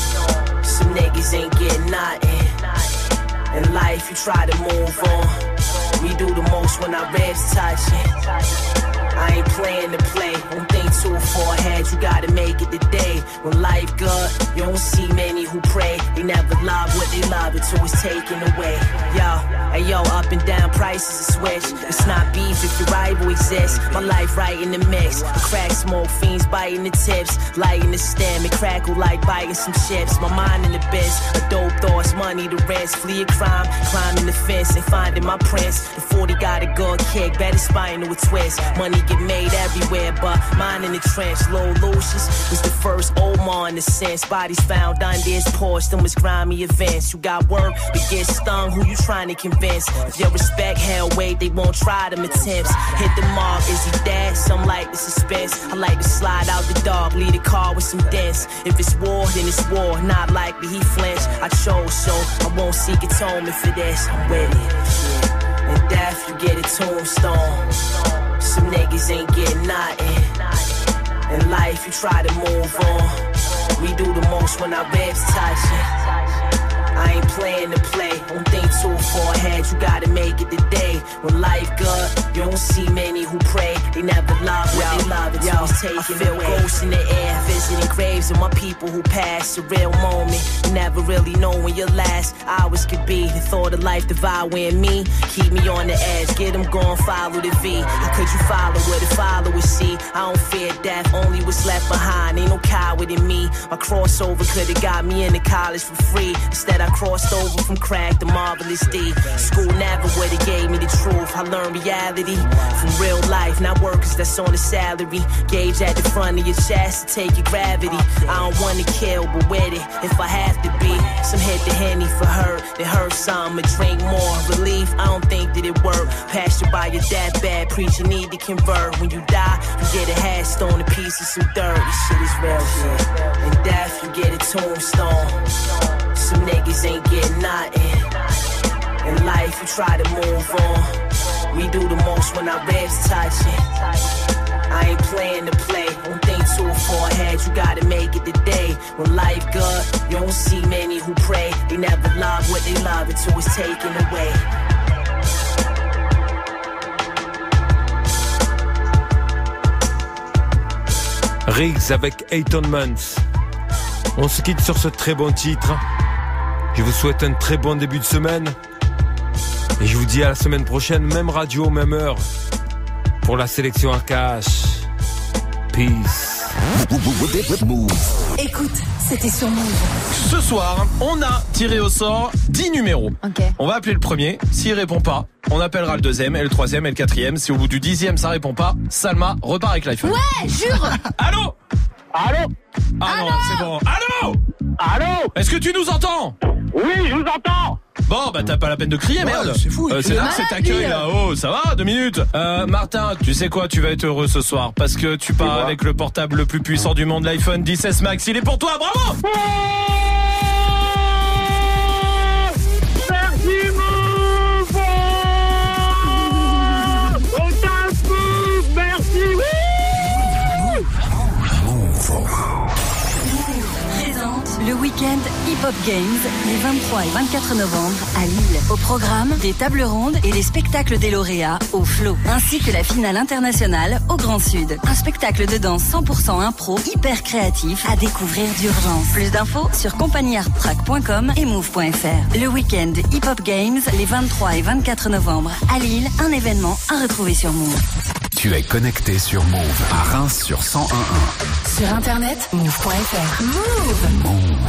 Some niggas ain't getting nothing. In life, you try to move on. We do the most when our ribs touching. I ain't playing to play. Don't think too far ahead. You gotta make it today. When life good, you don't see many who pray. They never love what they love until it's taken away. Yo, hey yo, up and down prices are switch. It's not beef if your rival exists. My life right in the mix. The crack smoke fiends biting the tips, lighting the stem. It crackle like biting some chips. My mind in the best. A dope thoughts, money to rest. Flee a crime, climbing the fence and finding my prince. The 40 got a good kick, better spinal with twist. Money get made everywhere, but mine in the trench. Low Lucius was the first Omar in the sense. Bodies found under his porch, them was grimy events. You got work, but get stung, who you trying to convince? If your respect hell weight, they won't try them attempts. Hit the mark, is he dead? Some like the suspense. I like to slide out the dog, lead a car with some dents. If it's war, then it's war. Not likely he flinch. I chose, so I won't seek atonement for this. I'm with it. In death, you get a tombstone. Some niggas ain't getting nothing. In life, you try to move on. We do the most when our ribs touching. I ain't playing to play. Don't think too far ahead. You gotta make it today. When life good, you don't see many who pray. They never love what they love until it's taken I feel away. ghosts in the air, visiting graves of my people who passed. A real moment. You never really know when your last hours could be. The thought of life devouring me, keep me on the edge. Get them going, follow the V. How could you follow what the followers see? I don't fear death, only what's left behind. Ain't no coward in me. My crossover could've got me into college for free. Instead, I crossed over from crack to marvelous D. School never would've gave me the truth. I learned reality from real life, not workers that's on a salary. Gauge at the front of your chest to take your gravity. I don't wanna kill, but with it, if I have to be. Some hit the henny for her, then her some, or drink more. Relief, I don't think that it work. Passed you by your deathbed, preacher need to convert. When you die, you get a headstone, a piece of some dirt. This shit is real shit. In death, you get a tombstone. Some niggas ain't getting nothing. In life, you try to move on. We do the most when our ribs touching. I ain't playing to play. Don't think too far ahead. You gotta make it today. When life good, you don't see many who pray. They never love what they love until it's taken away. Riggs avec Eighton Months. On se quitte sur ce très bon titre. Je vous souhaite un très bon début de semaine. Et je vous dis à la semaine prochaine, même radio, même heure, pour la sélection RKH. Peace. Écoute, c'était sur Move. Ce soir, on a tiré au sort 10 numéros. On va appeler le premier. S'il répond pas, on appellera le deuxième, et le troisième, et le quatrième. Si au bout du dixième, ça répond pas, Salma repart avec l'iPhone. Ouais, jure Allô Allô Ah non, c'est bon. Allô Allô Est-ce que tu nous entends Oui, je vous entends Bon, bah t'as pas la peine de crier, Ouais, merde. c'est fou, Euh, il c'est est là, c'est accueil lui. là. Oh, ça va Deux minutes. Euh, Martin, tu sais quoi Tu vas être heureux ce soir parce que tu pars avec le portable le plus puissant du monde, l'iPhone 16 Max. Il est pour toi, bravo Week-end hip-hop Games les 23 et 24 novembre à Lille. Au programme, des tables rondes et des spectacles des lauréats au flot, ainsi que la finale internationale au Grand Sud. Un spectacle de danse 100% impro, hyper créatif à découvrir d'urgence. Plus d'infos sur compagniearttrack.com et move.fr. Le week-end Hip Hop Games les 23 et 24 novembre à Lille, un événement à retrouver sur Move. Tu es connecté sur Move à Reims sur 1011. Sur internet, move.fr. Move. Move.